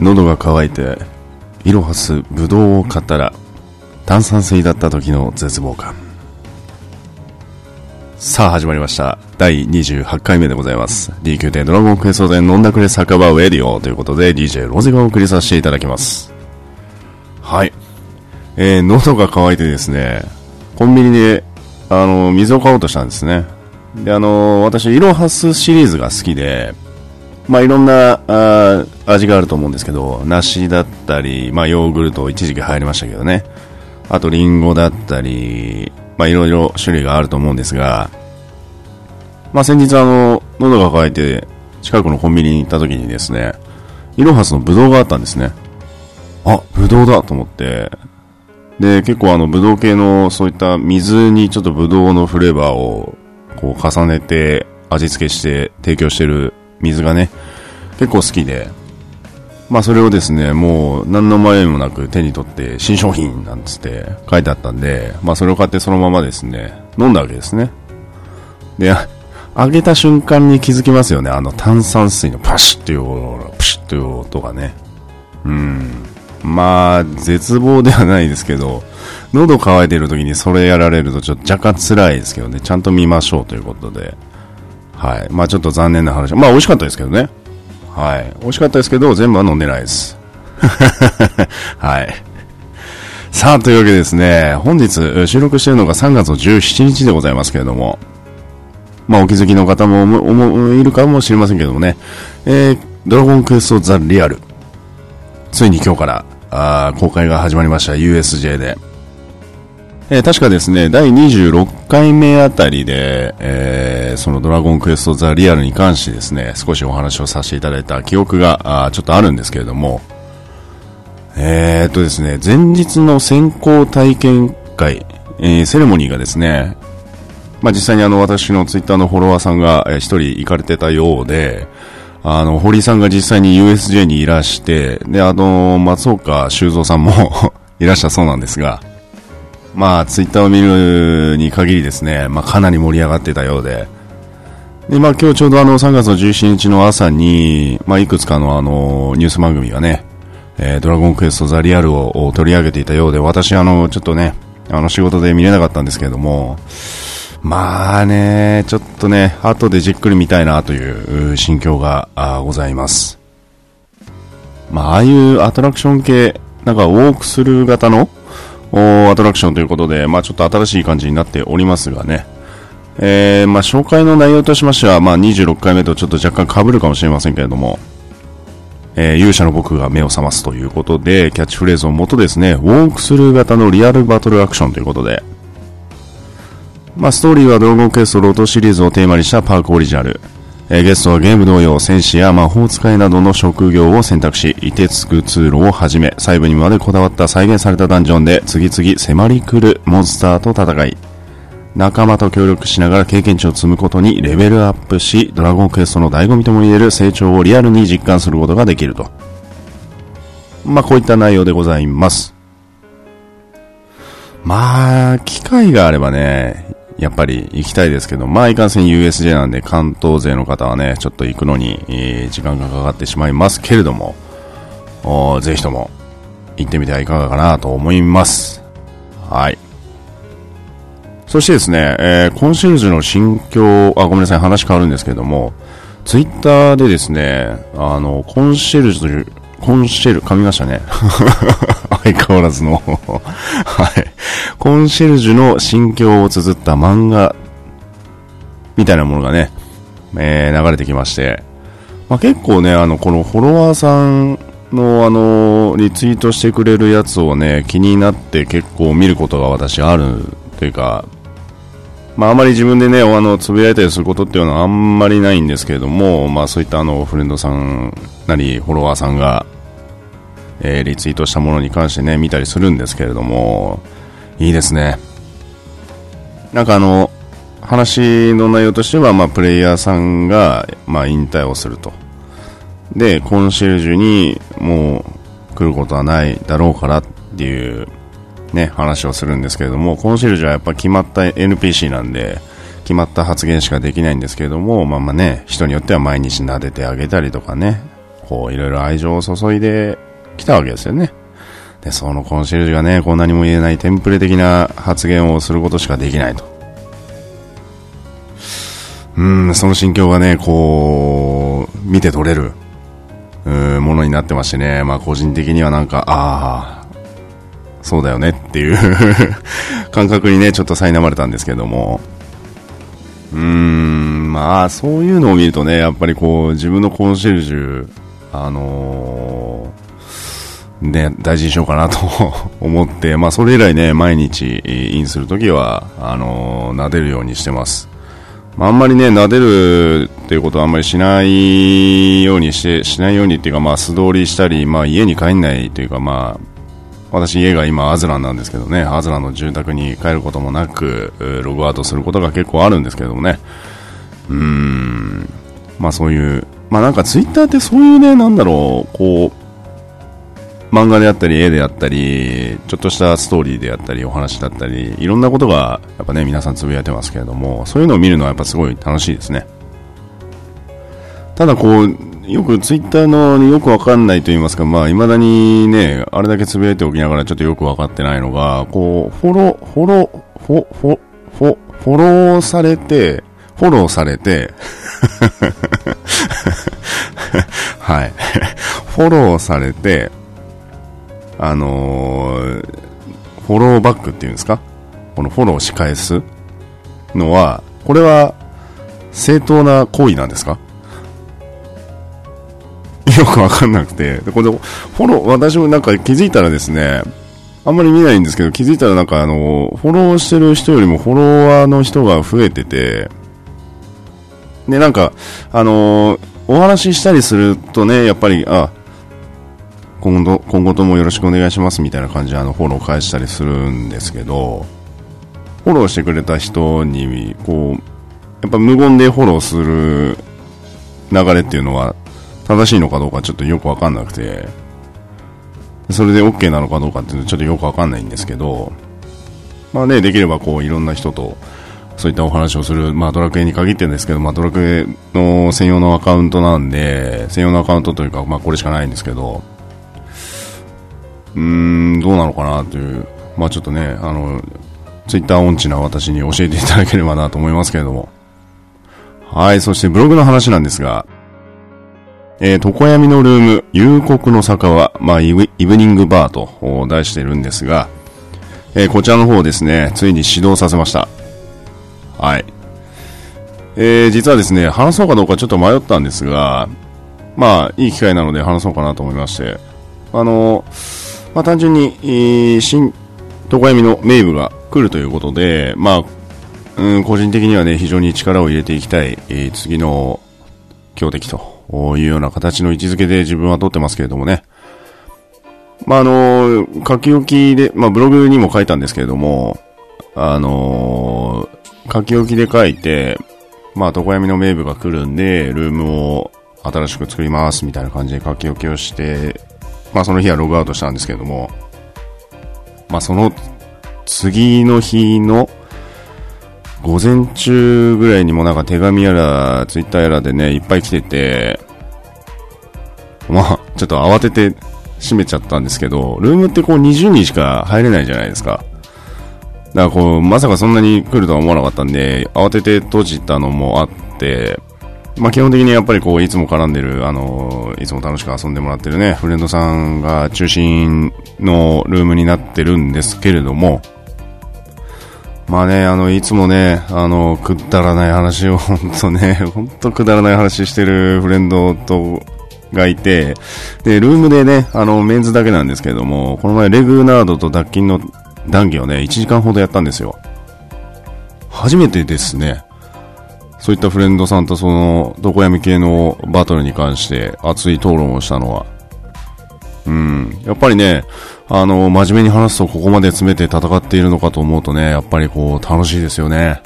喉が渇いて、イロハスブドウを買ったら、炭酸水だった時の絶望感。さあ始まりました。第28回目でございます。DQ でドラゴンクエストで飲んだくれ酒場ウェディオということで DJ ロゼがお送りさせていただきます。はい。えー、喉が渇いてですね、コンビニで、あの、水を買おうとしたんですね。で、あの、私、イロハスシリーズが好きで、まあ、いろんなあ味があると思うんですけど、梨だったり、まあ、ヨーグルト一時期入りましたけどね。あと、リンゴだったり、まあ、いろいろ種類があると思うんですが、まあ、先日あの、喉が渇いて、近くのコンビニに行った時にですね、イロハスのブドウがあったんですね。あ、ブドウだと思って、で、結構あの、ブドウ系の、そういった水にちょっとブドウのフレーバーを、こう、重ねて、味付けして提供してる水がね、結構好きで、まあそれをですね、もう何の迷いもなく手に取って新商品なんつって書いてあったんで、まあそれを買ってそのままですね、飲んだわけですね。で、あ開けた瞬間に気づきますよね、あの炭酸水のパシッという、プシッという音がね。うん。まあ、絶望ではないですけど、喉乾いてる時にそれやられるとちょっと若干辛いですけどね、ちゃんと見ましょうということで。はい。まあちょっと残念な話。まあ美味しかったですけどね。はい。美味しかったですけど、全部は飲んでないです。はい。さあ、というわけでですね、本日収録しているのが3月の17日でございますけれども、まあお気づきの方もいるかもしれませんけどもね、えー、ドラゴンクエストザ・リアル。ついに今日から、あ公開が始まりました、USJ で。えー確かですね、第26回目あたりで、えーそのドラゴンクエストザ・リアルに関してですね、少しお話をさせていただいた記憶が、あちょっとあるんですけれども、えーっとですね、前日の先行体験会、えーセレモニーがですね、まあ、実際にあの私のツイッターのフォロワーさんが一人行かれてたようで、あの、堀さんが実際に USJ にいらして、で、あの、松岡修造さんも いらっしゃそうなんですが、まあ、ツイッターを見るに限りですね、まあ、かなり盛り上がってたようで、で、まあ、今日ちょうどあの、3月の17日の朝に、まあ、いくつかのあの、ニュース番組がね、えードラゴンクエストザリアルを取り上げていたようで、私あの、ちょっとね、あの、仕事で見れなかったんですけれども、まあね、ちょっとね、後でじっくり見たいなという心境がございます。まあ、ああいうアトラクション系、なんかウォークスルー型のアトラクションということで、まあちょっと新しい感じになっておりますがね。えー、まあ紹介の内容としましては、まあ26回目とちょっと若干被るかもしれませんけれども、えー勇者の僕が目を覚ますということで、キャッチフレーズをもとですね、ウォークスルー型のリアルバトルアクションということで、まあ、ストーリーはドラゴンクエストロートシリーズをテーマにしたパークオリジナル。えーゲストはゲーム同様、戦士や魔法使いなどの職業を選択し、凍てつく通路をはじめ、細部にまでこだわった再現されたダンジョンで、次々迫り来るモンスターと戦い、仲間と協力しながら経験値を積むことにレベルアップし、ドラゴンクエストの醍醐味とも言える成長をリアルに実感することができると。まあ、こういった内容でございます。まあ、機会があればね、やっぱり行きたいですけど、まあ、いかんせん USJ なんで関東勢の方はね、ちょっと行くのに、えー時間がかかってしまいますけれども、おぜひとも行ってみてはいかがかなと思います。はい。そしてですね、えーコンシェルジュの心境、あ、ごめんなさい、話変わるんですけども、ツイッターでですね、あの、コンシェルジュ、コンシェル、噛みましたね。相変わらずの、はい。コンシェルジュの心境を綴った漫画、みたいなものがね、えー流れてきまして、まあ、結構ね、あの、このフォロワーさんの、あの、リツイートしてくれるやつをね、気になって結構見ることが私あるというか、まあ、あまり自分でね、あの、つぶやいたりすることっていうのはあんまりないんですけれども、まあ、そういったあの、フレンドさんなり、フォロワーさんが、えーリツイートしたものに関してね、見たりするんですけれども、いいですね。なんかあの、話の内容としては、まあ、プレイヤーさんが、まあ、引退をすると。で、コンシェルジュにもう来ることはないだろうからっていう、ね、話をするんですけれども、コンシェルジュはやっぱ決まった NPC なんで、決まった発言しかできないんですけれども、まあまあね、人によっては毎日撫でてあげたりとかね、こう、いろいろ愛情を注いできたわけですよね。で、そのコンシェルジュがね、こう何も言えないテンプレ的な発言をすることしかできないと。うん、その心境がね、こう、見て取れる、ものになってましてね、まあ個人的にはなんか、ああ、そうだよねっていう 感覚にね、ちょっと苛まれたんですけども、うーん、まあそういうのを見るとね、やっぱりこう、自分のコンシェルジュ、あのー、ね、大事にしようかなと 思って、まあそれ以来ね、毎日インするときは、あのー、撫でるようにしてます。まあ、あんまりね、撫でるっていうことはあんまりしないようにして、しないようにっていうか、まあ素通りしたり、まあ家に帰んないというか、まあ、私家が今アズランなんですけどね、アズランの住宅に帰ることもなく、ログアウトすることが結構あるんですけどもね。うーん、まあそういう、まあなんかツイッターってそういうね、なんだろう、こう、漫画であったり、絵であったり、ちょっとしたストーリーであったり、お話だったり、いろんなことが、やっぱね、皆さんつぶやいてますけれども、そういうのを見るのはやっぱすごい楽しいですね。ただこう、よくツイッターのよくわかんないと言いますか、まあ、未だにね、あれだけつぶやいておきながらちょっとよくわかってないのが、こう、フォロ、フォロー、フォ、フォ、フォ、フォローされて、フォローされて はい。フォローされて、あのー、フォローバックっていうんですか？このフォローし返すのは、これは正当な行為なんですか？よくわかんなくて、でこれフォロー、私もなんか気づいたらですね、あんまり見ないんですけど、気づいたらなんかあの、フォローしてる人よりもフォロワーの人が増えてて、で、なんか、あのお話ししたりするとね、やっぱり、あ、今後、今後ともよろしくお願いしますみたいな感じであの、フォロー返したりするんですけど、フォローしてくれた人に、こう、やっぱ無言でフォローする流れっていうのは正しいのかどうかちょっとよくわかんなくて、それで OK なのかどうかっていうのはちょっとよくわかんないんですけど、まあね、できればこういろんな人とそういったお話をする、まあドラクエに限ってんですけど、まあドラクエの専用のアカウントなんで、専用のアカウントというか、まあこれしかないんですけど、うーん、どうなのかなという、まあちょっとね、あの、ツイッター音痴な私に教えていただければなと思いますけれども。はい、そしてブログの話なんですが、えー、床闇のルーム、夕刻の坂は、まあイブ、イブニングバーと題してるんですが、えー、こちらの方ですね、ついに始動させました。はい。えー、実はですね、話そうかどうかちょっと迷ったんですが、まあ、いい機会なので話そうかなと思いまして、あの、まあ単純に、えー、新、床闇の名部が来るということで、まあ、うん、個人的にはね、非常に力を入れていきたい、えー、次の強敵というような形の位置づけで自分は取ってますけれどもね。まあ、あの、書き置きで、まあ、ブログにも書いたんですけれども、あの、書き置きで書いて、まあ、床闇の名部が来るんで、ルームを新しく作りますみたいな感じで書き置きをして、まあ、その日はログアウトしたんですけれども、まあ、その次の日の午前中ぐらいにもなんか手紙やら、ツイッターやらでね、いっぱい来てて、まあ、ちょっと慌てて閉めちゃったんですけど、ルームってこう20人しか入れないじゃないですか。だからこう、まさかそんなに来るとは思わなかったんで、慌てて閉じたのもあって、まあ基本的にやっぱりこう、いつも絡んでる、あの、いつも楽しく遊んでもらってるね、フレンドさんが中心のルームになってるんですけれども、まあね、あの、いつもね、あの、くだらない話を、ほんとね、ほんとくだらない話してるフレンドと、がいて、で、ルームでね、あの、メンズだけなんですけれども、この前、レグナードと脱菌の談義をね、1時間ほどやったんですよ。初めてですね。そういったフレンドさんとその、どこ闇系のバトルに関して熱い討論をしたのは。うん。やっぱりね、あの、真面目に話すとここまで詰めて戦っているのかと思うとね、やっぱりこう、楽しいですよね。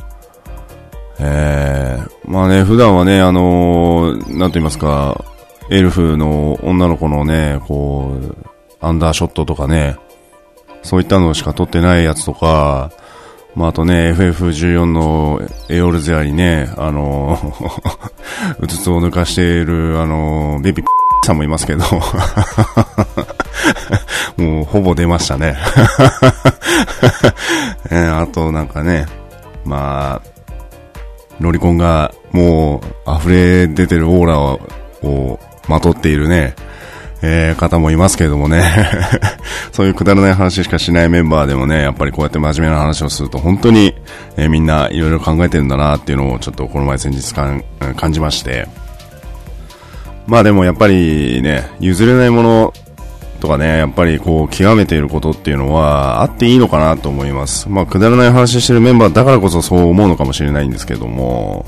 えー、まあね、普段はね、あのー、なんと言いますか、エルフの女の子のね、こう、アンダーショットとかね、そういったのしか撮ってないやつとか、まあ、あとね、FF14 のエオルゼアにね、あの、うつつを抜かしている、あの、ベビーさんもいますけど。もうほぼ出ましたね。えー、あとなんかね、まあ、ロリコンがもう溢れ出てるオーラをまとっているね、えー、方もいますけれどもね。そういうくだらない話しかしないメンバーでもね、やっぱりこうやって真面目な話をすると本当に、えー、みんないろいろ考えてるんだなっていうのをちょっとこの前先日感じまして、まあでもやっぱりね、譲れないものとかね、やっぱりこう、極めていることっていうのは、あっていいのかなと思います。まあ、くだらない話してるメンバーだからこそそう思うのかもしれないんですけども、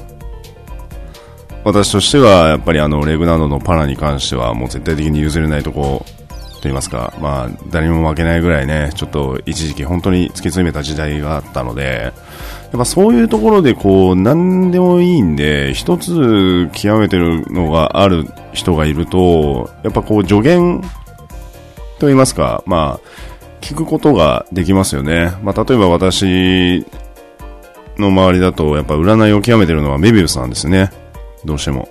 私としては、やっぱりあの、レグナンドのパラに関しては、もう絶対的に譲れないとこ、と言いますか、まあ、誰にも負けないぐらいね、ちょっと一時期本当に突き詰めた時代があったので、やっぱそういうところでこう、何でもいいんで、一つ極めてるのがある人がいると、やっぱこう助言と言いますか、まあ、聞くことができますよね。まあ、例えば私の周りだと、やっぱ占いを極めてるのはメビウスなんですね。どうしても。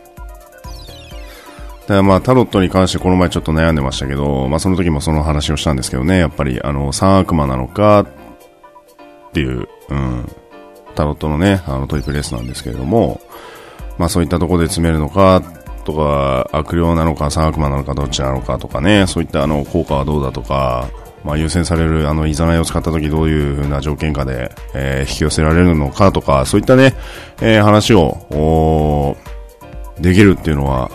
だまあ、タロットに関してこの前ちょっと悩んでましたけど、まあその時もその話をしたんですけどね、やっぱりあの、三悪魔なのかっていう、うん、タロットのね、あのトリプル S なんですけれども、まあそういったところで詰めるのかとか、悪霊なのか三悪魔なのかどっちなのかとかね、そういったあの効果はどうだとか、まあ、優先されるあのいざないを使った時どういう風な条件下で、えー、引き寄せられるのかとか、そういったね、えー、話を、できるっていうのは、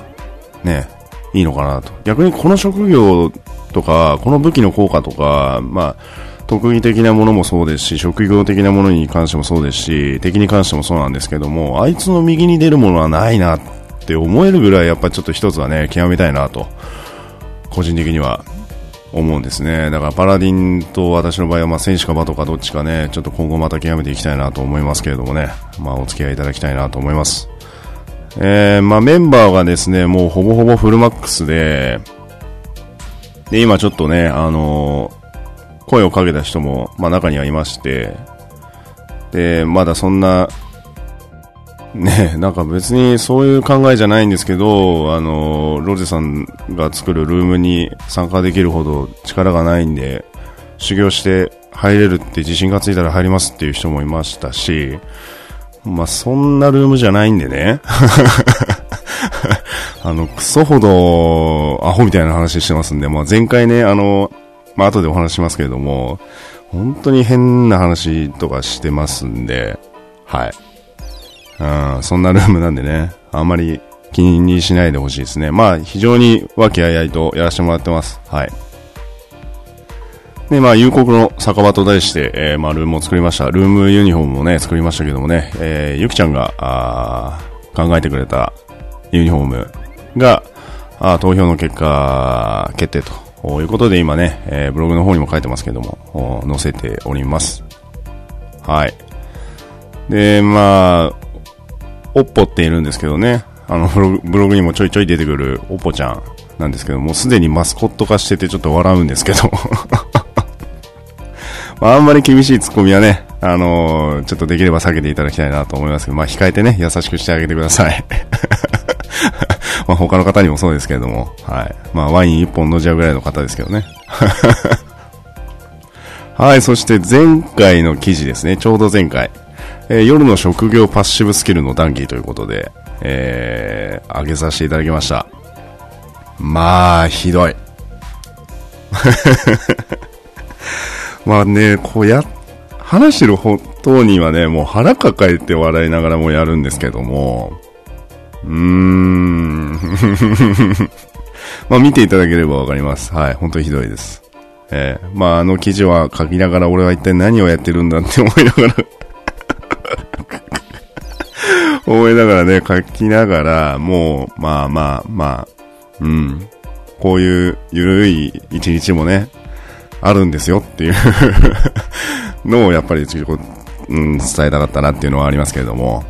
ね、いいのかなと。逆にこの職業とか、この武器の効果とか、まあ、特技的なものもそうですし、職業的なものに関してもそうですし、敵に関してもそうなんですけども、あいつの右に出るものはないなって思えるぐらいやっぱちょっと一つはね、極めたいなと、個人的には思うんですね。だからパラディンと私の場合はまあ戦士か馬とかどっちかね、ちょっと今後また極めていきたいなと思いますけれどもね、まあお付き合いいただきたいなと思います。えー、まあメンバーがですね、もうほぼほぼフルマックスで、で、今ちょっとね、あのー、声をかけた人も、まあ中にはいまして、で、まだそんなねなんか別にそういう考えじゃないんですけど、あの、ロゼさんが作るルームに参加できるほど力がないんで、修行して入れるって自信がついたら入りますっていう人もいましたし、まあそんなルームじゃないんでね。あの、クソほどアホみたいな話してますんで、まあ前回ね、あの、まあ後でお話しますけれども、本当に変な話とかしてますんで、はい。うん、そんなルームなんでね、あんまり気にしないでほしいですね。まあ、非常に和気あいあいとやらせてもらってます。はい。で、まあ、夕刻の酒場と題して、えー、まあ、ルームを作りました。ルームユニフォームもね、作りましたけどもね、えー、ゆきちゃんが、あ考えてくれたユニフォームが、あ投票の結果、決定ということで今ね、えー、ブログの方にも書いてますけども、載せております。はい。で、まあ、おっぽっているんですけどね、あのブログブログにもちょいちょい出てくるおっぽちゃんなんですけども、すでにマスコット化しててちょっと笑うんですけどまあ、あんまり厳しいツッコミはね、あのー、ちょっとできれば避けていただきたいなと思いますけど、まあ、控えてね、優しくしてあげてください。まあ、他の方にもそうですけれども、はい。まあ、ワイン一本飲んじゃうぐらいの方ですけどね。はい、そして前回の記事ですね、ちょうど前回。えー、夜の職業パッシブスキルの談義ということで、えー、上げさせていただきました。まあ、ひどい。まあね、こうや、話してる当人はね、もう腹抱えて笑いながらもやるんですけども、うーん。まあ見ていただければわかります。はい、本当にひどいです。えー、まああの記事は書きながら俺は一体何をやってるんだって思いながら 思いながらね、書きながら、もう、まあまあまあ、うん。こういうゆるい一日もね、あるんですよっていうのをやっぱりこう、うん、伝えたかったなっていうのはありますけれども。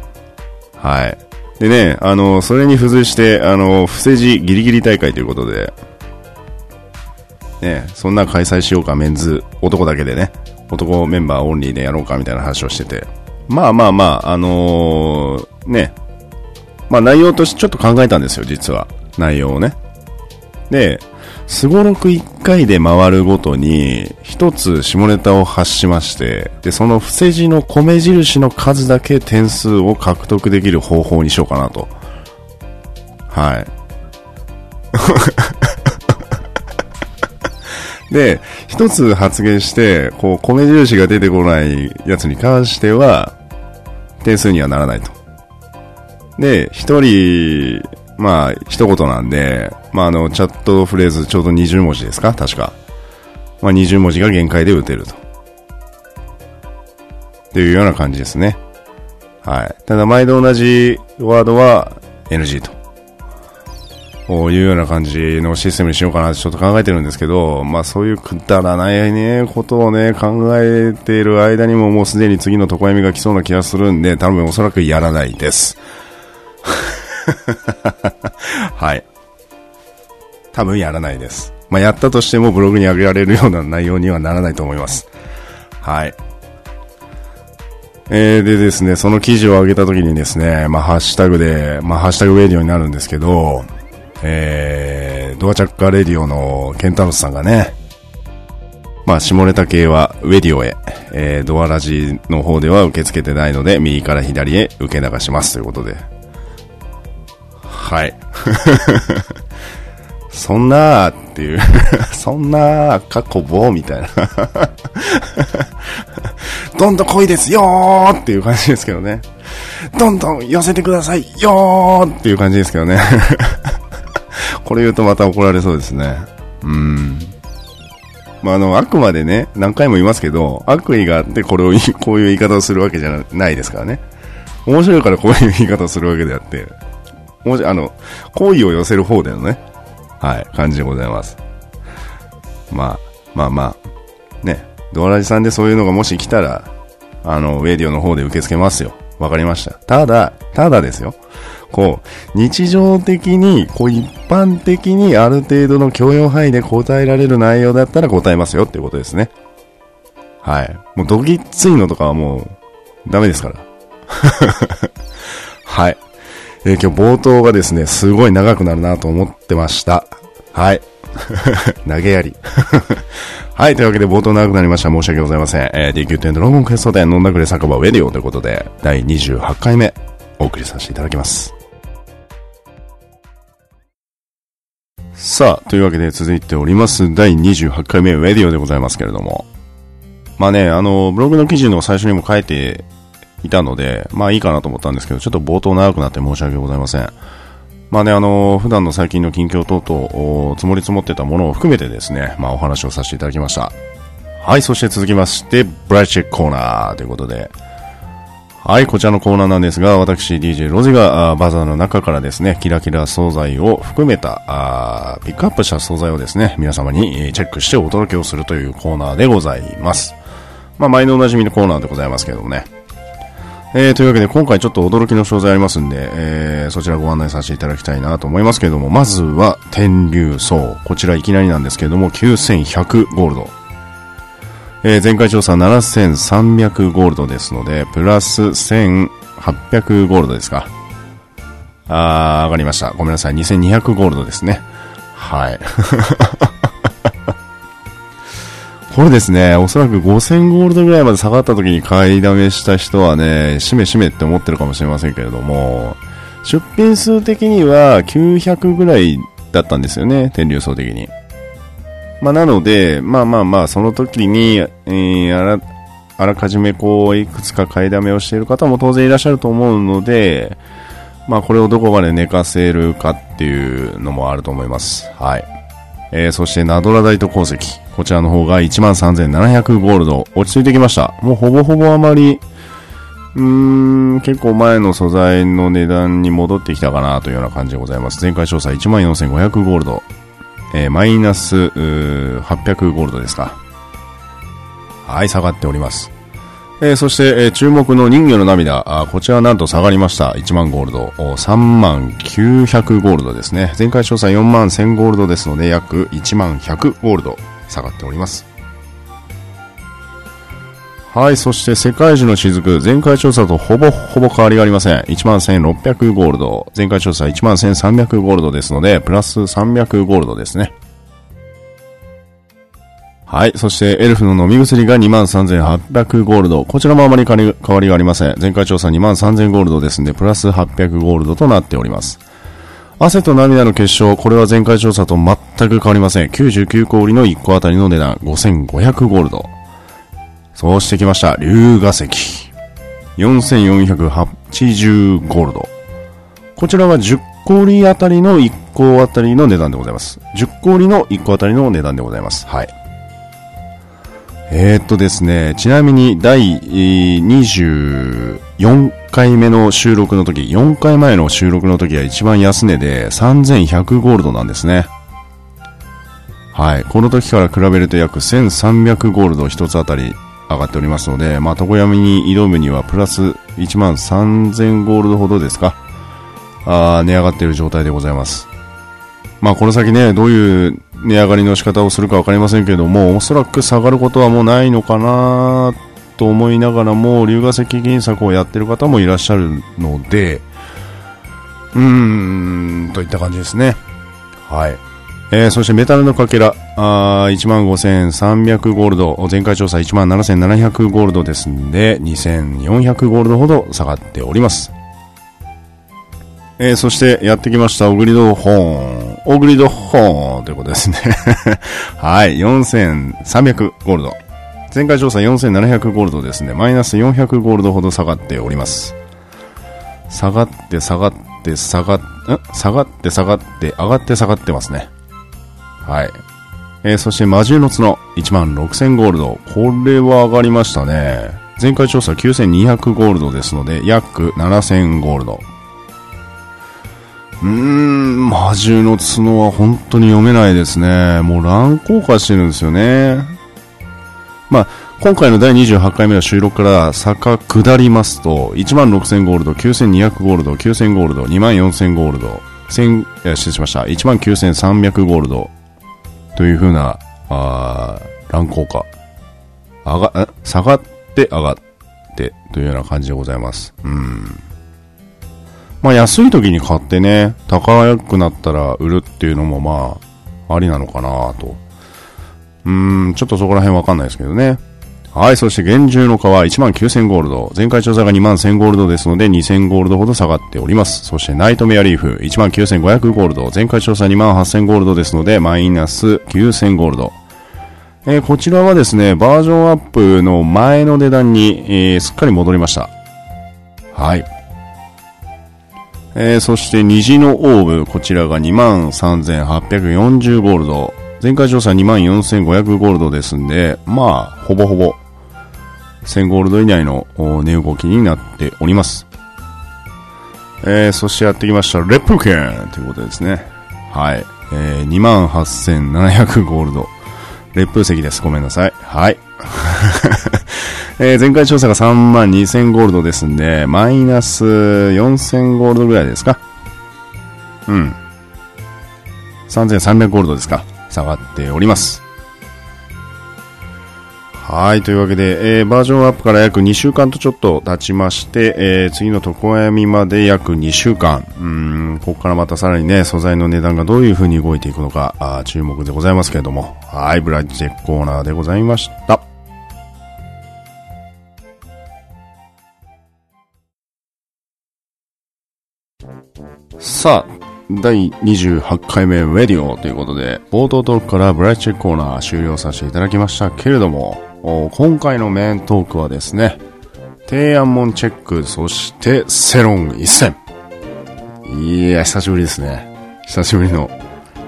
はい。でね、あの、それに付随して、あの、伏せ字ギリギリ大会ということで、ね、そんな開催しようか、メンズ、男だけでね、男メンバーオンリーでやろうかみたいな話をしてて、まあまあまあ、あのー、ね、まあ内容としてちょっと考えたんですよ、実は。内容をね。で、すごろく1回で回るごとに、1つ下ネタを発しまして、で、その伏せ字の米印の数だけ点数を獲得できる方法にしようかなと。はい。で、一つ発言して、こう、米印が出てこないやつに関しては、点数にはならないと。で、一人、まあ、一言なんで、まあ、あの、チャットフレーズちょうど20文字ですか？確か。まあ、20文字が限界で打てると。っていうような感じですね。はい。ただ、毎度同じワードは NG と。こういうような感じのシステムにしようかなってちょっと考えてるんですけど、まあそういうくだらないね、ことをね、考えている間にももうすでに次の床闇が来そうな気がするんで、多分おそらくやらないです。はい。多分やらないです。まあやったとしてもブログに上げられるような内容にはならないと思います。はい。えー、でですね、その記事を上げた時にですね、まあハッシュタグで、まあハッシュタグウェディオになるんですけど、えー、ドアチャッカーレディオのケンタロスさんがね、まあ、下ネタ系はウェディオへ、えー、ドアラジの方では受け付けてないので、右から左へ受け流しますということで。はい。そんなーっていう そんなー、過去棒みたいな どんどん濃いですよーっていう感じですけどね。どんどん寄せてくださいよーっていう感じですけどねこれ言うとまた怒られそうですね。うん。まあ、あの、あくまでね、何回も言いますけど、悪意があってこれを、こういう言い方をするわけじゃないですからね。面白いからこういう言い方をするわけであって、もし、あの、好意を寄せる方でのね、はい、感じでございます。まあ、まあまあ、ね、ドアラジさんでそういうのがもし来たら、あの、ウェディオの方で受け付けますよ。わかりました。ただ、ただですよ。こう、日常的に、こう一般的にある程度の許容範囲で答えられる内容だったら答えますよっていうことですね。はい。もうドギッツいのとかはもう、ダメですから。はい。えー、今日冒頭がですね、すごい長くなるなと思ってました。はい。投げやり。はい。というわけで冒頭長くなりました。申し訳ございません。えー、DQ10 ドラゴンクエストで飲んだくれ酒場ウェディオということで、第28回目お送りさせていただきます。さあ、というわけで続いております、第28回目、ウェディオでございますけれども。まあね、あの、ブログの記事の最初にも書いていたので、まあいいかなと思ったんですけど、ちょっと冒頭長くなって申し訳ございません。まあね、あの、普段の最近の近況等々、積もり積もってたものを含めてですね、まあお話をさせていただきました。はい、そして続きまして、ブライチェックコーナーということで、はい、こちらのコーナーなんですが、私 DJ ロジがバザーの中からですね、キラキラ惣菜を含めたあピックアップした惣菜をですね、皆様にチェックしてお届けをするというコーナーでございます。まあ、前のおなじみのコーナーでございますけどもね。えー、というわけで今回ちょっと驚きの商材ありますんで、えー、そちらご案内させていただきたいなと思いますけれども、まずは天竜層。こちらいきなりなんですけれども、9100ゴールド。えー、前回調査7300ゴールドですので、プラス1800ゴールドですか。あー、上がりました。ごめんなさい。2200ゴールドですね。はい。これですね、おそらく5000ゴールドぐらいまで下がった時に買いだめした人はね、しめしめって思ってるかもしれませんけれども、出品数的には900ぐらいだったんですよね、天竜層的に。まあ、なので、まあまあまあ、その時に、えー、あら、あらかじめこう、いくつか買いだめをしている方も当然いらっしゃると思うので、まあこれをどこまで寝かせるかっていうのもあると思います。はい。えー、そしてナドラダイト鉱石。こちらの方が13,700ゴールド。落ち着いてきました。もうほぼほぼあまり、うーん、結構前の素材の値段に戻ってきたかなというような感じでございます。前回調査14,500ゴールド。えー、マイナス800ゴールドですか。はい、下がっております。えー、そして、えー、注目の人魚の涙。あこちらはなんと下がりました。1万ゴールド。3万900ゴールドですね。前回調査4万1000ゴールドですので、約1万100ゴールド下がっております。はい、そして世界樹の雫、前回調査とほぼほぼ変わりがありません。11,600ゴールド。前回調査11,300ゴールドですので、プラス300ゴールドですね。はい。そして、エルフの飲み薬が23,800ゴールド。こちらもあまり変わりがありません。前回調査23,000ゴールドですので、プラス800ゴールドとなっております。汗と涙の結晶。これは前回調査と全く変わりません。99個売りの1個あたりの値段、5500ゴールド。そうしてきました。龍河石。4480ゴールド。こちらは10個売りあたりの1個あたりの値段でございます。10個売りの1個あたりの値段でございます。はい。えー、っとですね、ちなみに第24回目の収録の時、4回前の収録の時は一番安値で3100ゴールドなんですね。はい。この時から比べると約1300ゴールド一つあたり上がっておりますので、まあ、床闇に挑むにはプラス1万3000ゴールドほどですか、あ値上がっている状態でございます。まあ、この先ね、どういう値上がりの仕方をするか分かりませんけども、おそらく下がることはもうないのかなと思いながらも、龍河石銀策をやってる方もいらっしゃるので、うーん、といった感じですね。はい。えー、そしてメタルのかけら、あ15,300ゴールド、前回調査17,700ゴールドですんで、2,400ゴールドほど下がっております。えー、そしてやってきました、オグリドホーン。オグリドホーンということですね はい、4300ゴールド。前回調査4700ゴールドですね。マイナス400ゴールドほど下がっております。下がって下がって下がっ、ん？下がって下がって上がって下がってますね。はい。えー、そして魔獣の角1万6000ゴールド。これは上がりましたね。前回調査9200ゴールドですので、約7000ゴールド。うーん、魔獣の角は本当に読めないですね。もう乱高下してるんですよね。まあ、今回の第28回目の収録から坂下りますと、16,000ゴールド、9,200ゴールド、9,000ゴールド、24,000ゴールド、1000、え失礼しました、19,300ゴールド、という風な、あ乱高下。上が、下がって上がって、というような感じでございます。うん。まあ安い時に買ってね、高くなったら売るっていうのもまあ、ありなのかなと。うーん、ちょっとそこら辺わかんないですけどね。はい、そして厳重の皮1万9000ゴールド。前回調査が2万1000ゴールドですので2000ゴールドほど下がっております。そしてナイトメアリーフ1万9500ゴールド。前回調査2万8000ゴールドですのでマイナス9000ゴールド。えー、こちらはですね、バージョンアップの前の値段に、えー、すっかり戻りました。はい。えー、そして虹のオーブ、こちらが23,840ゴールド。前回調査24,500ゴールドですんで、まあ、ほぼほぼ、1000ゴールド以内の値動きになっております。えー、そしてやってきました、レプケンということですね。はい。えー、28,700ゴールド。烈風石です。ごめんなさい。はい。え、前回調査が3万2000ゴールドですんで、マイナス4000ゴールドぐらいですか？うん。3300ゴールドですか？下がっております。はい。というわけで、えー、バージョンアップから約2週間とちょっと経ちまして、えー、次の床闇まで約2週間。うん、ここからまたさらにね、素材の値段がどういう風に動いていくのか、あ注目でございますけれども。はい。ブラッジェコーナーでございました。さあ、第28回目、レディオということで、冒頭トークからブライチェックコーナー終了させていただきましたけれども、今回のメイントークはですね、提案門チェック、そしてセロン一戦。いや、久しぶりですね。久しぶりの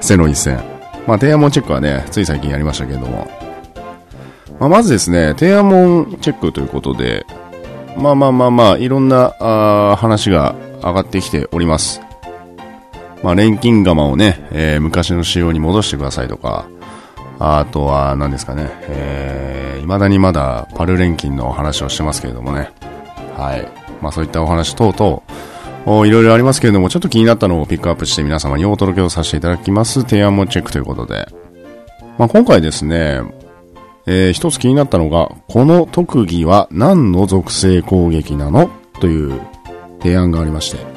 セロン一戦。まあ、提案門チェックはね、つい最近やりましたけれども、まあ、まずですね、提案門チェックということで、まあまあまあまあ、いろんなあ話が上がってきております。まあ、錬金釜をね、えー、昔の仕様に戻してくださいとか、あとは、何ですかね、えー、未だにまだパル錬金の話をしてますけれどもね。はい。まあ、そういったお話等々、いろいろありますけれども、ちょっと気になったのをピックアップして皆様にお届けをさせていただきます。提案もチェックということで。まあ、今回ですね、えー、一つ気になったのが、この特技は何の属性攻撃なの？という提案がありまして。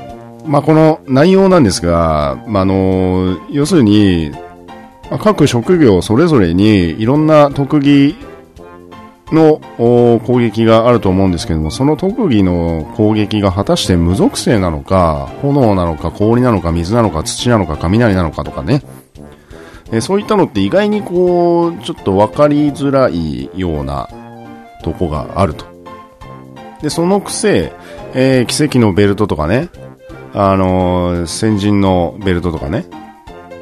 まあ、この内容なんですが、まあ、あの、要するにま、各職業それぞれにいろんな特技の攻撃があると思うんですけども、その特技の攻撃が果たして無属性なのか、炎なのか氷なのか水なのか土なのか雷なのかとかね、えそういったのって意外にこう、ちょっと分かりづらいようなとこがあると。で、そのくせ、えー、奇跡のベルトとかね、あの、先人のベルトとかね、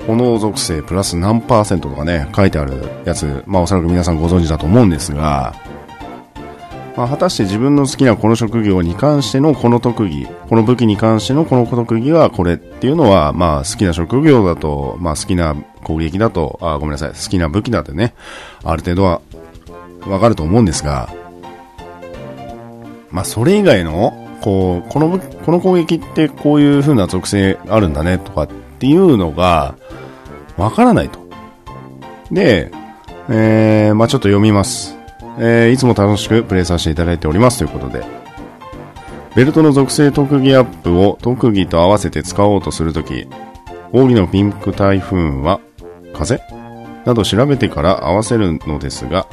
炎属性プラス何パーセントとかね、書いてあるやつ、まあおそらく皆さんご存知だと思うんですが、まあ、果たして自分の好きなこの職業に関してのこの特技、この武器に関してのこの特技はこれっていうのは、まあ好きな職業だと、まあ好きな攻撃だと、あ、ごめんなさい、好きな武器だってね、ある程度はわかると思うんですが、まあそれ以外の、こう、この、この攻撃ってこういう風な属性あるんだねとかっていうのが、わからないと。で、えー、まあちょっと読みます。えー、いつも楽しくプレイさせていただいておりますということで、ベルトの属性特技アップを特技と合わせて使おうとするとき、奥義のピンク台風は風？など調べてから合わせるのですが、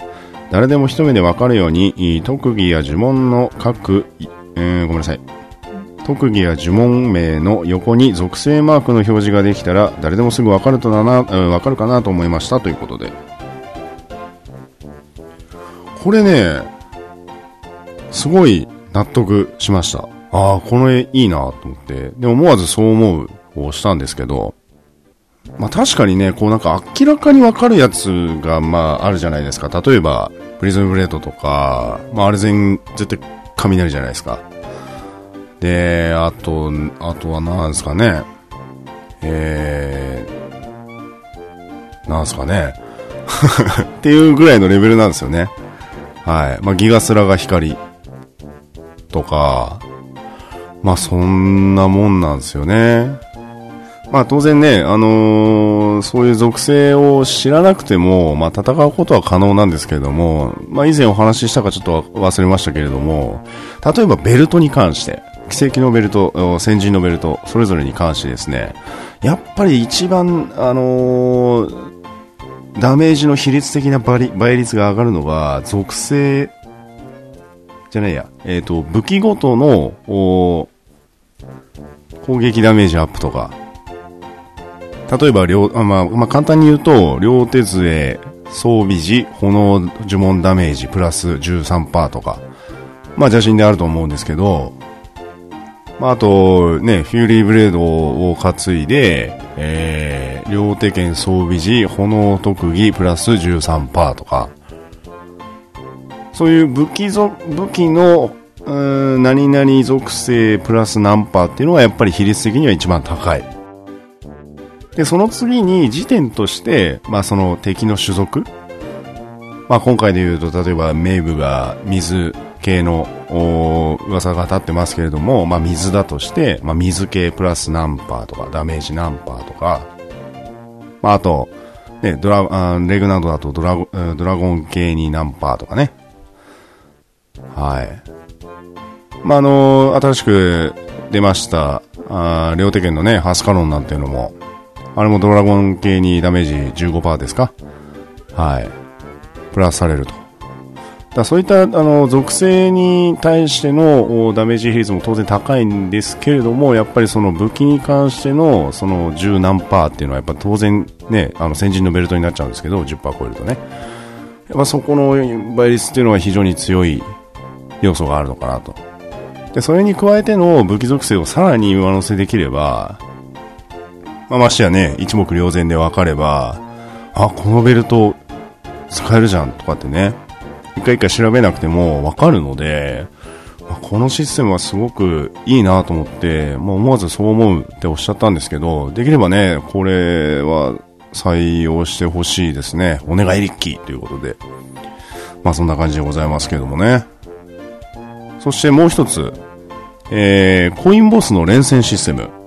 誰でも一目でわかるように、特技や呪文の各、えー、ごめんなさい。特技や呪文名の横に属性マークの表示ができたら、誰でもすぐわかるとだな、わかるかなと思いましたということで。これね、すごい納得しました。ああ、この絵いいなと思って。で、思わずそう思うをしたんですけど、まあ確かにね、こうなんか明らかにわかるやつがまああるじゃないですか。例えば、プリズムブレードとか、まああれ全、絶対雷じゃないですか。で、あと、あとは何ですかね。えー、なんですかね。っていうぐらいのレベルなんですよね。はい。まあ、ギガスラが光とか、まあ、そんなもんなんですよね。まあ、当然ね、あのー、そういう属性を知らなくても、まあ、戦うことは可能なんですけれども、まあ、以前お話ししたかちょっと忘れましたけれども、例えばベルトに関して、奇跡のベルト、先人のベルト、それぞれに関してですね、やっぱり一番、あのーダメージの比率的な倍率が上がるのが、属性、じゃないや、えっ、ー、と、武器ごとの、攻撃ダメージアップとか、例えば両、あまあ、まあ、簡単に言うと、両手杖、装備時、炎呪文ダメージプラス13%とか、まあ、邪神であると思うんですけど、まあ、あと、ね、フューリーブレードを担いで、えー、両手剣装備時、炎特技プラス13%とか、そういう武器ぞ、武器の、うん、何々属性プラス何パーっていうのがやっぱり比率的には一番高い。で、その次に時点として、まあその敵の種族まあ今回で言うと、例えばメイブが水系の噂が立ってますけれども、まあ、水だとして、まあ、水系プラス何パーとか、ダメージ何パーとか、まあ、あと、ね、ドラ、レグナドだとドラゴドラゴン系に何パーとかね。はい。まあ、あのー、新しく出ました、あ両手剣のね、ハスカロンなんていうのも、あれもドラゴン系にダメージ15%ですか？はい。プラスされると。だそういったあの属性に対してのダメージ比率も当然高いんですけれども、やっぱりその武器に関してのその10何パーっていうのはやっぱ当然ね、あの先人のベルトになっちゃうんですけど、10%超えるとね。やっぱそこの倍率っていうのは非常に強い要素があるのかなと。で、それに加えての武器属性をさらに上乗せできれば、まあ、ましてやね、一目瞭然で分かれば、あ、このベルト使えるじゃんとかってね、一回一回調べなくてもわかるので、まこのシステムはすごくいいなと思って、もう思わずそう思うっておっしゃったんですけど、できればね、これは採用してほしいですね。お願いリッキーということで。まあそんな感じでございますけどもね。そしてもう一つ、えー、コインボスの連戦システム。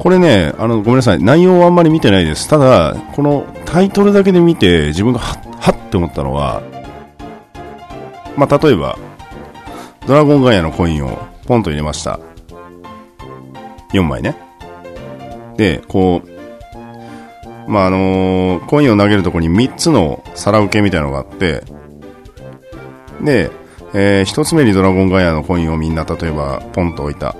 これね、あの、ごめんなさい。内容はあんまり見てないです。ただ、このタイトルだけで見て、自分がははって思ったのは、まあ、例えば、ドラゴンガイアのコインをポンと入れました。4枚ね。で、こう、まあ、あのー、コインを投げるとこに3つの皿受けみたいなのがあって、で、えー、1つ目にドラゴンガイアのコインをみんな例えばポンと置いた。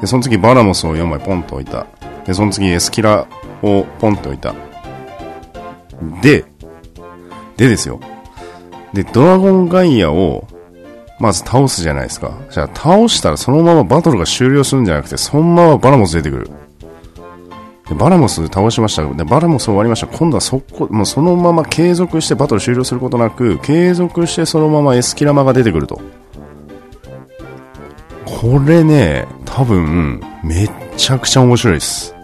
で、その次バラモスを4枚ポンと置いた。で、その次エスキラをポンと置いた。で、でですよ。で、ドラゴンガイアを、まず倒すじゃないですか。じゃあ倒したらそのままバトルが終了するんじゃなくて、そのままバラモス出てくる。でバラモス倒しました。で、バラモス終わりました。今度はそこ、もうそのまま継続してバトル終了することなく、継続してそのままエスキラマが出てくると。これね、多分、めっちゃくちゃ面白いです。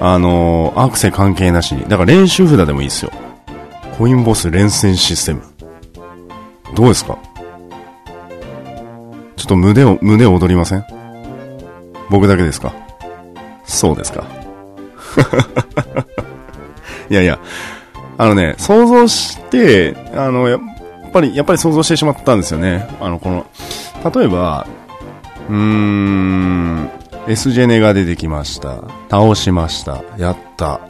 あのー、アクセ関係なしに。だから練習札でもいいですよ。コインボス連戦システム。どうですか？ちょっと胸を、胸を踊りません？僕だけですか？そうですか。いやいや、あのね、想像して、あの、やっぱり、やっぱり想像してしまったんですよね。あの、この、例えば、うーん、S ジェネが出てきました。倒しました。やった。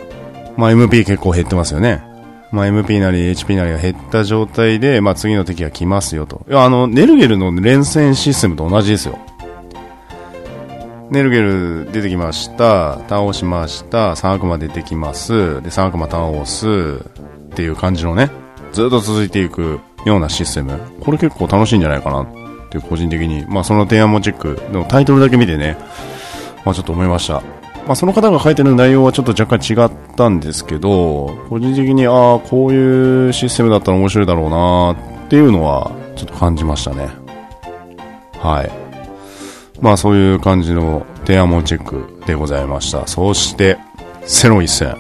まあ、MP 結構減ってますよね。まあ、MP なり HP なりが減った状態で、まあ、次の敵が来ますよと。いや、あの、ネルゲルの連戦システムと同じですよ。ネルゲル出てきました。倒しました。3悪魔出てきます。で、3悪魔倒す。っていう感じのね、ずっと続いていくようなシステム。これ結構楽しいんじゃないかなって個人的に。まあ、その提案もチェック。でもタイトルだけ見てね、まあ、ちょっと思いました。まあ、その方が書いてる内容はちょっと若干違ったんですけど、個人的に、ああ、こういうシステムだったら面白いだろうなっていうのは、ちょっと感じましたね。はい。まあ、そういう感じの提案もチェックでございました。そして、セロ一戦。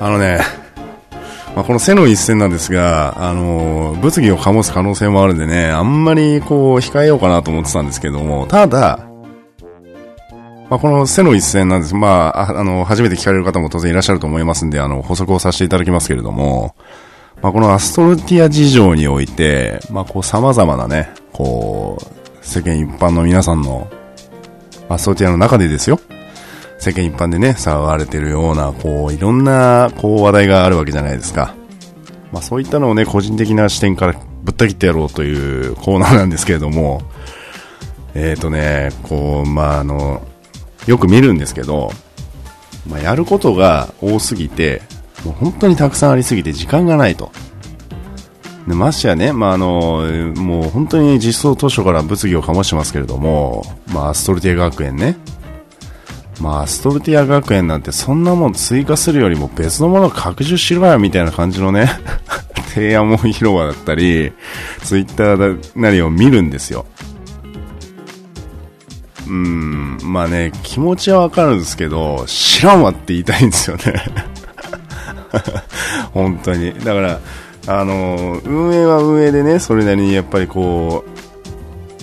あのね、まあ、この背の一戦なんですが、あのー、物議を醸す可能性もあるんでね、あんまりこう、控えようかなと思ってたんですけども、ただ、まあ、この背の一戦なんです。まあ、あの、初めて聞かれる方も当然いらっしゃると思いますんで、あの、補足をさせていただきますけれども、まあ、このアストルティア事情において、まあ、こう、様々なね、こう、世間一般の皆さんの、アストルティアの中でですよ、世間一般でね、騒がれてるような、こう、いろんな、こう、話題があるわけじゃないですか。まあ、そういったのをね、個人的な視点からぶった切ってやろうというコーナーなんですけれども、えっ、ー、とね、こう、まあ、あの、よく見るんですけど、まあ、やることが多すぎて、もう本当にたくさんありすぎて時間がないと。でましてやね、まあ、あの、もう本当に実装当初から物議を醸してますけれども、まあ、アストルティ学園ね。まあ、ストルティア学園なんてそんなもん追加するよりも別のものを拡充しろよみたいな感じのね、提案も広場だったり、ツイッターなりを見るんですよ。うん、まあね、気持ちはわかるんですけど、知らんわって言いたいんですよね。本当に。だから、あの、運営は運営でね、それなりにやっぱりこう、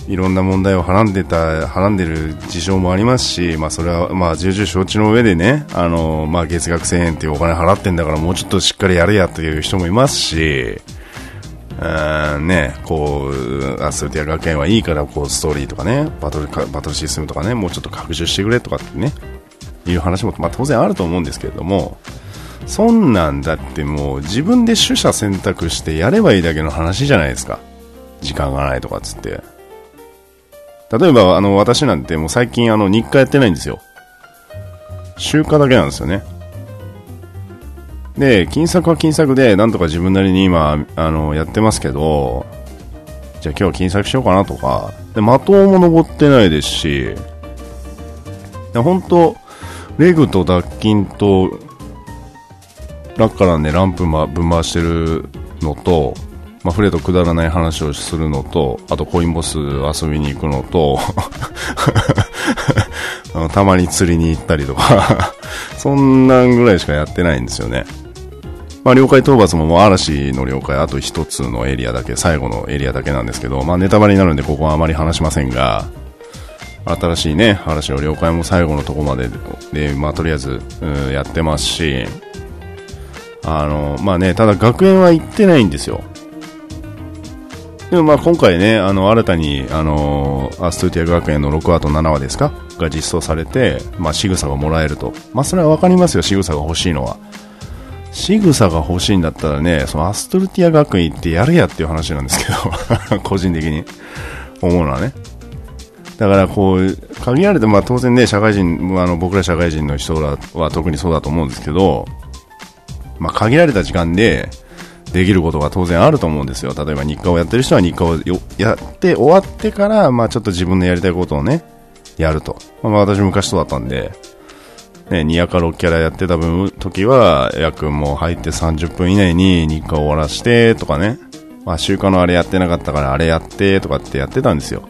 いろんな問題をはらんでた、はらんでる事情もありますし、まあそれは、まあ重々承知の上でね、あの、まあ月額1000円っていうお金払ってんだからもうちょっとしっかりやれやという人もいますし、ね、こう、アストルティア学園はいいから、こう、ストーリーとかね、バトルバトルシステムとかね、もうちょっと拡充してくれとかってね、いう話も、まあ、当然あると思うんですけれども、そんなんだってもう自分で取捨選択してやればいいだけの話じゃないですか。時間がないとかっつって。例えば、あの、私なんてもう最近あの、日課やってないんですよ。週課だけなんですよね。で、金策は金策で、なんとか自分なりに今、あの、やってますけど、じゃあ今日は金策しようかなとか、で、的も登ってないですし、で本当レグと脱筋と、ラッカランでランプ、ま、ぶ回してるのと、まあ、フレとくだらない話をするのと、あとコインボス遊びに行くのと、たまに釣りに行ったりとか そんなんぐらいしかやってないんですよね。まあ、領海討伐ももう嵐の領海あと一つのエリアだけ、最後のエリアだけなんですけど、まあ、ネタバレになるんでここはあまり話しませんが、新しいね、嵐の領海も最後のとこまでで、まあ、とりあえず、やってますし、あの、まあね、ただ学園は行ってないんですよ。でもまあ今回ね、あの、新たに、あの、アストゥティア学園の6話と7話ですか？が実装されて、まあ仕草がもらえると。まあそれはわかりますよ、仕草が欲しいのは。仕草が欲しいんだったらね、そのアストルティア学院行ってやるやっていう話なんですけど、個人的に思うのはね。だからこう、限られて、まあ当然ね、社会人、あの僕ら社会人の人らは特にそうだと思うんですけど、まあ限られた時間でできることが当然あると思うんですよ。例えば日課をやってる人は日課をやって終わってから、まあちょっと自分のやりたいことをね、やると。まあ私昔そうだったんで、ね、2夜か6キャラやってた分、時は、約もう入って30分以内に日課を終わらして、とかね。まあ、週間のあれやってなかったからあれやって、とかってやってたんですよ。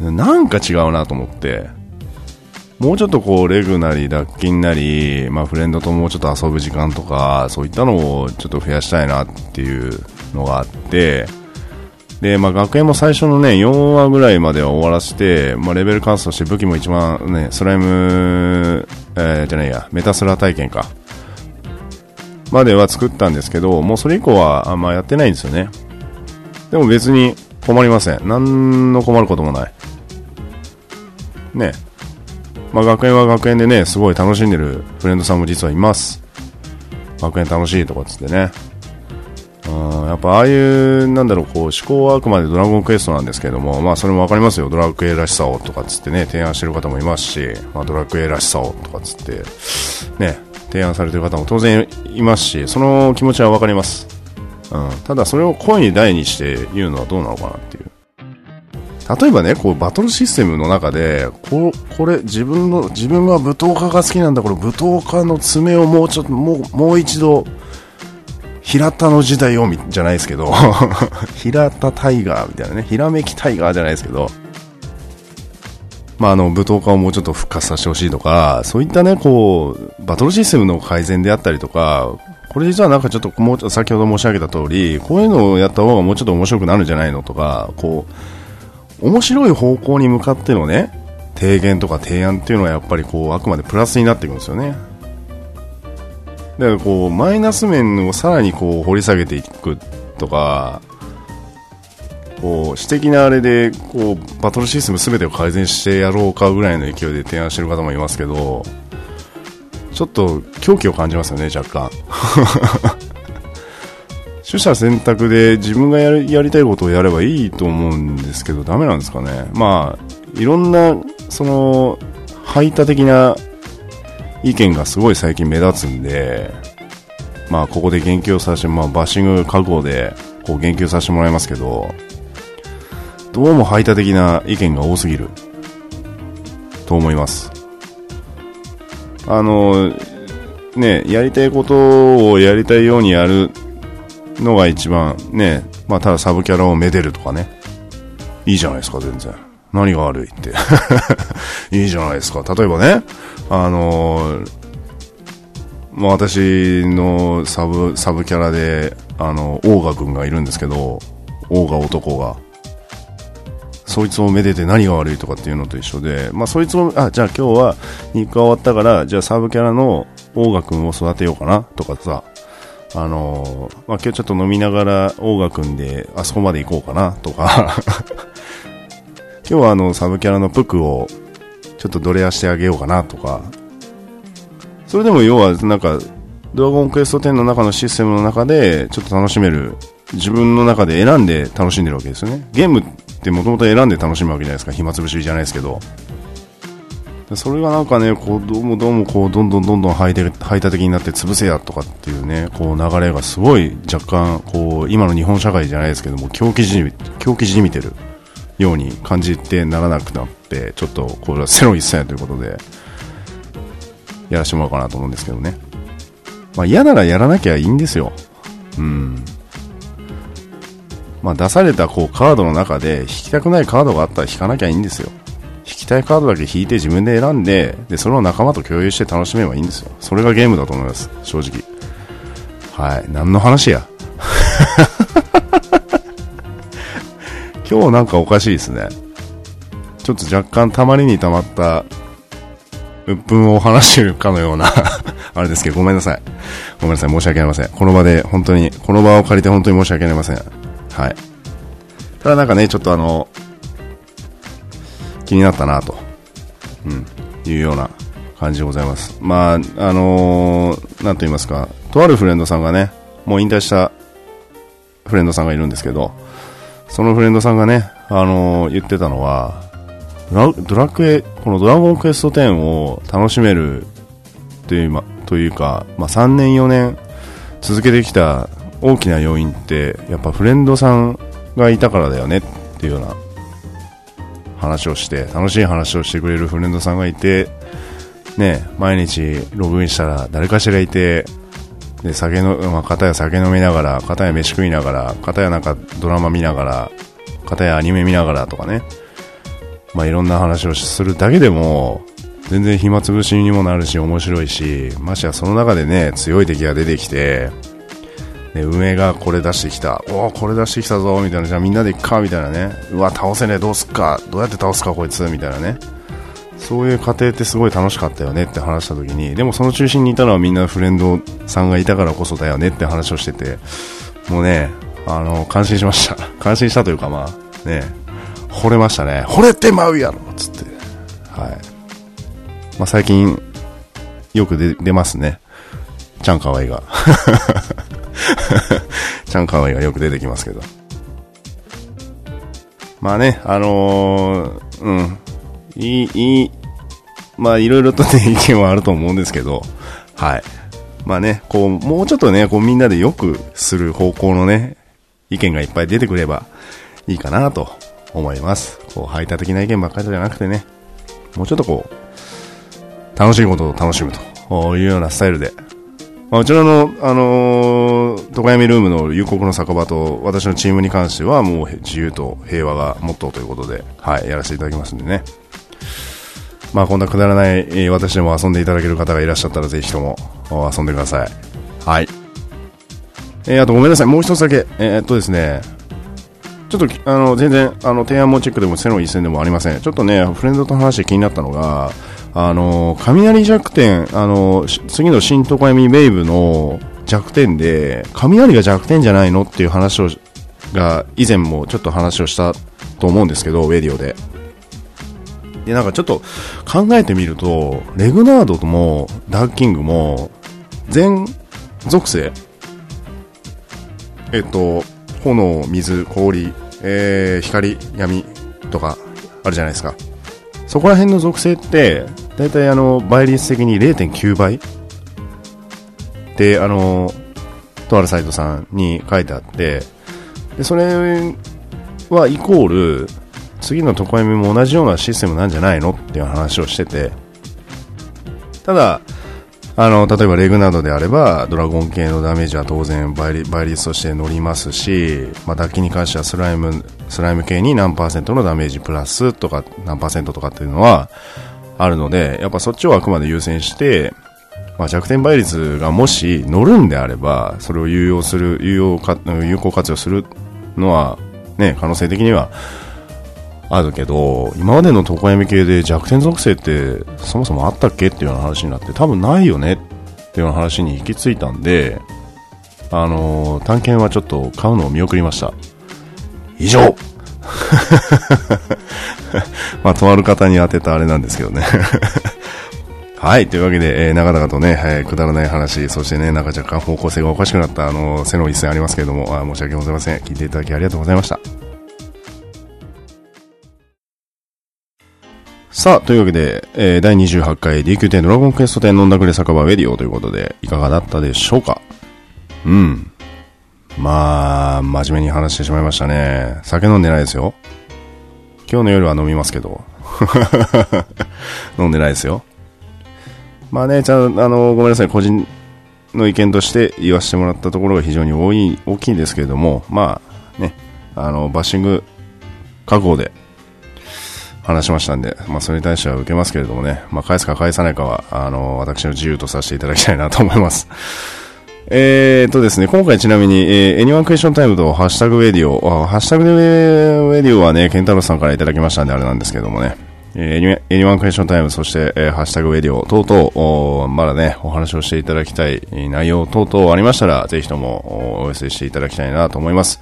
なんか違うなと思って、もうちょっとこう、レグなり、脱菌なり、まあ、フレンドともうちょっと遊ぶ時間とか、そういったのをちょっと増やしたいなっていうのがあって、で、まあ、学園も最初のね、4話ぐらいまでは終わらせて、まあ、レベルカーストして武器も一番ね、スライム、えー、じゃないや、メタスラ体験か。までは作ったんですけど、もうそれ以降はあんまやってないんですよね。でも別に困りません。何の困ることもない。ね。まあ、学園は学園でね、すごい楽しんでるフレンドさんも実はいます。学園楽しいとかっつってね。うんやっぱああいう、なんだろう、こう、思考はあくまでドラゴンクエストなんですけども、まあそれもわかりますよ。ドラクエらしさをとかっつってね、提案してる方もいますし、まあドラクエらしさをとかっつって、ね、提案されてる方も当然いますし、その気持ちはわかります。うん。ただそれを声に大にして言うのはどうなのかなっていう。例えばね、こう、バトルシステムの中で、ここれ、自分の、自分は舞踏家が好きなんだ、これ、舞踏家の爪をもうちょっと、もう、もう一度、平田の時代をじゃないですけど 平田タイガーみたいなね、ひらめきタイガーじゃないですけど、まあ、あの、舞踏家をもうちょっと復活させてほしいとか、そういったね、こう、バトルシステムの改善であったりとか、これ実はなんかちょっと、もう、先ほど申し上げた通り、こういうのをやった方がもうちょっと面白くなるんじゃないのとか、こう、面白い方向に向かってのね、提言とか提案っていうのはやっぱりこう、あくまでプラスになっていくんですよね。だからこうマイナス面をさらにこう掘り下げていくとかこう私的なあれでこうバトルシステム全てを改善してやろうかぐらいの勢いで提案してる方もいますけどちょっと狂気を感じますよね若干取捨選択で自分がやりやりたいことをやればいいと思うんですけどダメなんですかねまあいろんなその排他的な意見がすごい最近目立つんで、まあ、ここで言及させて、まあ、バッシング覚悟で、こう言及させてもらいますけど、どうも排他的な意見が多すぎる、と思います。あの、ね、やりたいことをやりたいようにやるのが一番、ね、まあ、ただサブキャラをめでるとかね、いいじゃないですか、全然。何が悪いって。いいじゃないですか。例えばね、あのー、まあ、私のサブ、サブキャラで、あの、オーガ君がいるんですけど、オーガ男が。そいつをめでて何が悪いとかっていうのと一緒で、まあ、そいつを、あ、じゃあ今日は日課終わったから、じゃあサブキャラのオーガ君を育てようかなとかさ、あのー、まあ、今日ちょっと飲みながらオーガ君であそこまで行こうかなとか 今日はあの、サブキャラのプクをちょっとドレアしてあげようかなとか、それでも要はなんか、ドラゴンクエスト10の中のシステムの中でちょっと楽しめる、自分の中で選んで楽しんでるわけですよね。ゲームってもともと選んで楽しむわけじゃないですか、暇つぶしじゃないですけど。それがなんかね、こう、どうもどうもこう、どんどんどんどん排他的になって潰せやとかっていうね、こう流れがすごい若干、こう、今の日本社会じゃないですけども、狂気じみ、狂気じみてるように感じてならなくなって、ちょっとこれはセロ一切ということで、やらせてもらおうかなと思うんですけどね。まあ嫌ならやらなきゃいいんですよ。うん。まあ出されたこうカードの中で引きたくないカードがあったら引かなきゃいいんですよ。引きたいカードだけ引いて自分で選んで、で、それを仲間と共有して楽しめばいいんですよ。それがゲームだと思います。正直。はい。何の話や？今日なんかおかしいですね。ちょっと若干たまりにたまった鬱憤を話してるかのような あれですけど、ごめんなさい。ごめんなさい、申し訳ありません。この場で、本当に、この場を借りて本当に申し訳ありません。はい。ただなんかね、ちょっとあの、気になったなと、うん、いうような感じでございます。まあ、あのー、なんと言いますか、とあるフレンドさんがね、もう引退したフレンドさんがいるんですけど、そのフレンドさんがね、あのー、言ってたのは、ドラクエ、このドラゴンクエスト10を楽しめるという、というか、まあ、3年4年続けてきた大きな要因って、やっぱフレンドさんがいたからだよねっていうような話をして、楽しい話をしてくれるフレンドさんがいて、ね、毎日ログインしたら誰かしらいて、で、酒の、まあ、片や酒飲みながら、片や飯食いながら、片やなんかドラマ見ながら、片やアニメ見ながらとかね、まあ、いろんな話をするだけでも、全然暇つぶしにもなるし、面白いし、ましてやその中でね、強い敵が出てきて、で、運営がこれ出してきた、おお、これ出してきたぞ、みたいな、じゃあみんなで行くか、みたいなね、うわ、倒せねえ、どうすっか、どうやって倒すか、こいつ、みたいなね。そういう過程ってすごい楽しかったよねって話した時に、でもその中心にいたのはみんなフレンドさんがいたからこそだよねって話をしてて、もうね、あの、感心しました。感心したというかまあ、ね、惚れましたね。惚れてまうやろつって。はい。まあ最近、よく出出ますね。ちゃんかわいが。ちゃんかわいがよく出てきますけど。まあね、あのー、うん。いい、いい、まあいろいろとね、意見はあると思うんですけど、はい。まあね、こう、もうちょっとね、こうみんなでよくする方向のね、意見がいっぱい出てくればいいかなと思います。こう、排他的な意見ばっかりじゃなくてね、もうちょっとこう、楽しいことを楽しむというようなスタイルで、まあ、うちらの、あのー、床闇ルームの夕刻の酒場と私のチームに関してはもう自由と平和がモットーということで、はい、やらせていただきますんでね。まあ、こんなくだらない、私でも遊んでいただける方がいらっしゃったらぜひとも遊んでください。はい。えー、あとごめんなさい、もう一つだけ。えー、っとですね、ちょっと、あの、全然、あの、提案もチェックでも背の一線でもありません。ちょっとね、フレンドと話して気になったのが、あの、雷弱点、あの、次の新床闇ウェーブの弱点で、雷が弱点じゃないのっていう話を、が、以前もちょっと話をしたと思うんですけど、ウェディオで。で、なんかちょっと考えてみると、レグナードともダークキングも、全属性、えっと、炎、水、氷、えー、光、闇とかあるじゃないですか。そこら辺の属性って、だいたいあの、倍率的に0.9倍で、あの、とあるサイトさんに書いてあって、で、それはイコール、次の床闇も同じようなシステムなんじゃないのっていう話をしてて、ただ、あの、例えばレグなどであれば、ドラゴン系のダメージは当然倍率として乗りますし、まあ、脱気に関してはスライム、スライム系に何パーセントのダメージプラスとか、何パーセントとかっていうのはあるので、やっぱそっちをあくまで優先して、まあ、弱点倍率がもし乗るんであれば、それを有用する、有用か、有効活用するのは、ね、可能性的にはあるけど、今までの床闇系で弱点属性ってそもそもあったっけ？っていうような話になって、多分ないよね？っていうような話に行き着いたんで、あのー、探検はちょっと買うのを見送りました。以上。まあ、とある方に当てたあれなんですけどね。はい。というわけで、えー、長々とね、えー、くだらない話、そしてね、なんか若干方向性がおかしくなった、あの、背の一線ありますけれども、あ申し訳ございません。聞いていただきありがとうございました。さあ、というわけで、えー、第28回 DQ10 ドラゴンクエスト10飲んだくれ酒場ウェディオということで、いかがだったでしょうか？うん。まあ、真面目に話してしまいましたね。酒飲んでないですよ。今日の夜は飲みますけど。飲んでないですよ。まあね、ちゃんあの、ごめんなさい、個人の意見として言わせてもらったところが非常に多い、大きいんですけれども、まあ、ね、あの、バッシング覚悟で話しましたんで、まあ、それに対しては受けますけれどもね、まあ、返すか返さないかは、あの、私の自由とさせていただきたいなと思います。えーとですね、今回ちなみに、えー、エニワンクエスチョンタイムとハッシュタグウェディオ、ハッシュタグウェディオはね、ケンタロスさんからいただきましたんであれなんですけどもね、えー、エニワンクエスチョンタイム、そして、えー、ハッシュタグウェディオ等々、まだね、お話をしていただきたい内容等々ありましたら、ぜひともお寄せしていただきたいなと思います。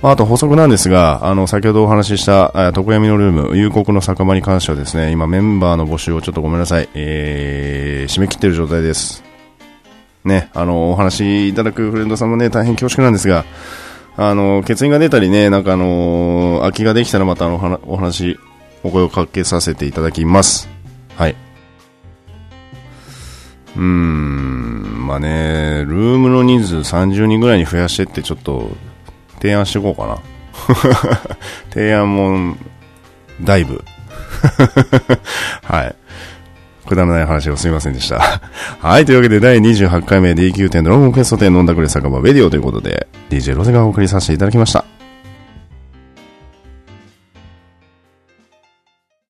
まあ、あと補足なんですが、あの、先ほどお話しした、床闇のルーム、夕刻の酒場に関してはですね、今メンバーの募集をちょっとごめんなさい、えー、締め切ってる状態です。ね、あの、お話いただくフレンドさんもね、大変恐縮なんですが、あの、欠員が出たりね、なんかあの空きができたらまたあの、お話、お声をかけさせていただきます。はい。うーん、まあね、ルームの人数30人ぐらいに増やしてってちょっと提案していこうかな。提案も、だいぶ。はい。くだらない話をすみませんでした。はい。というわけで、第28回目 DQ 店ドラゴンクエスト店飲んだくれ酒場ベディオということで、DJ ロゼがお送りさせていただきました。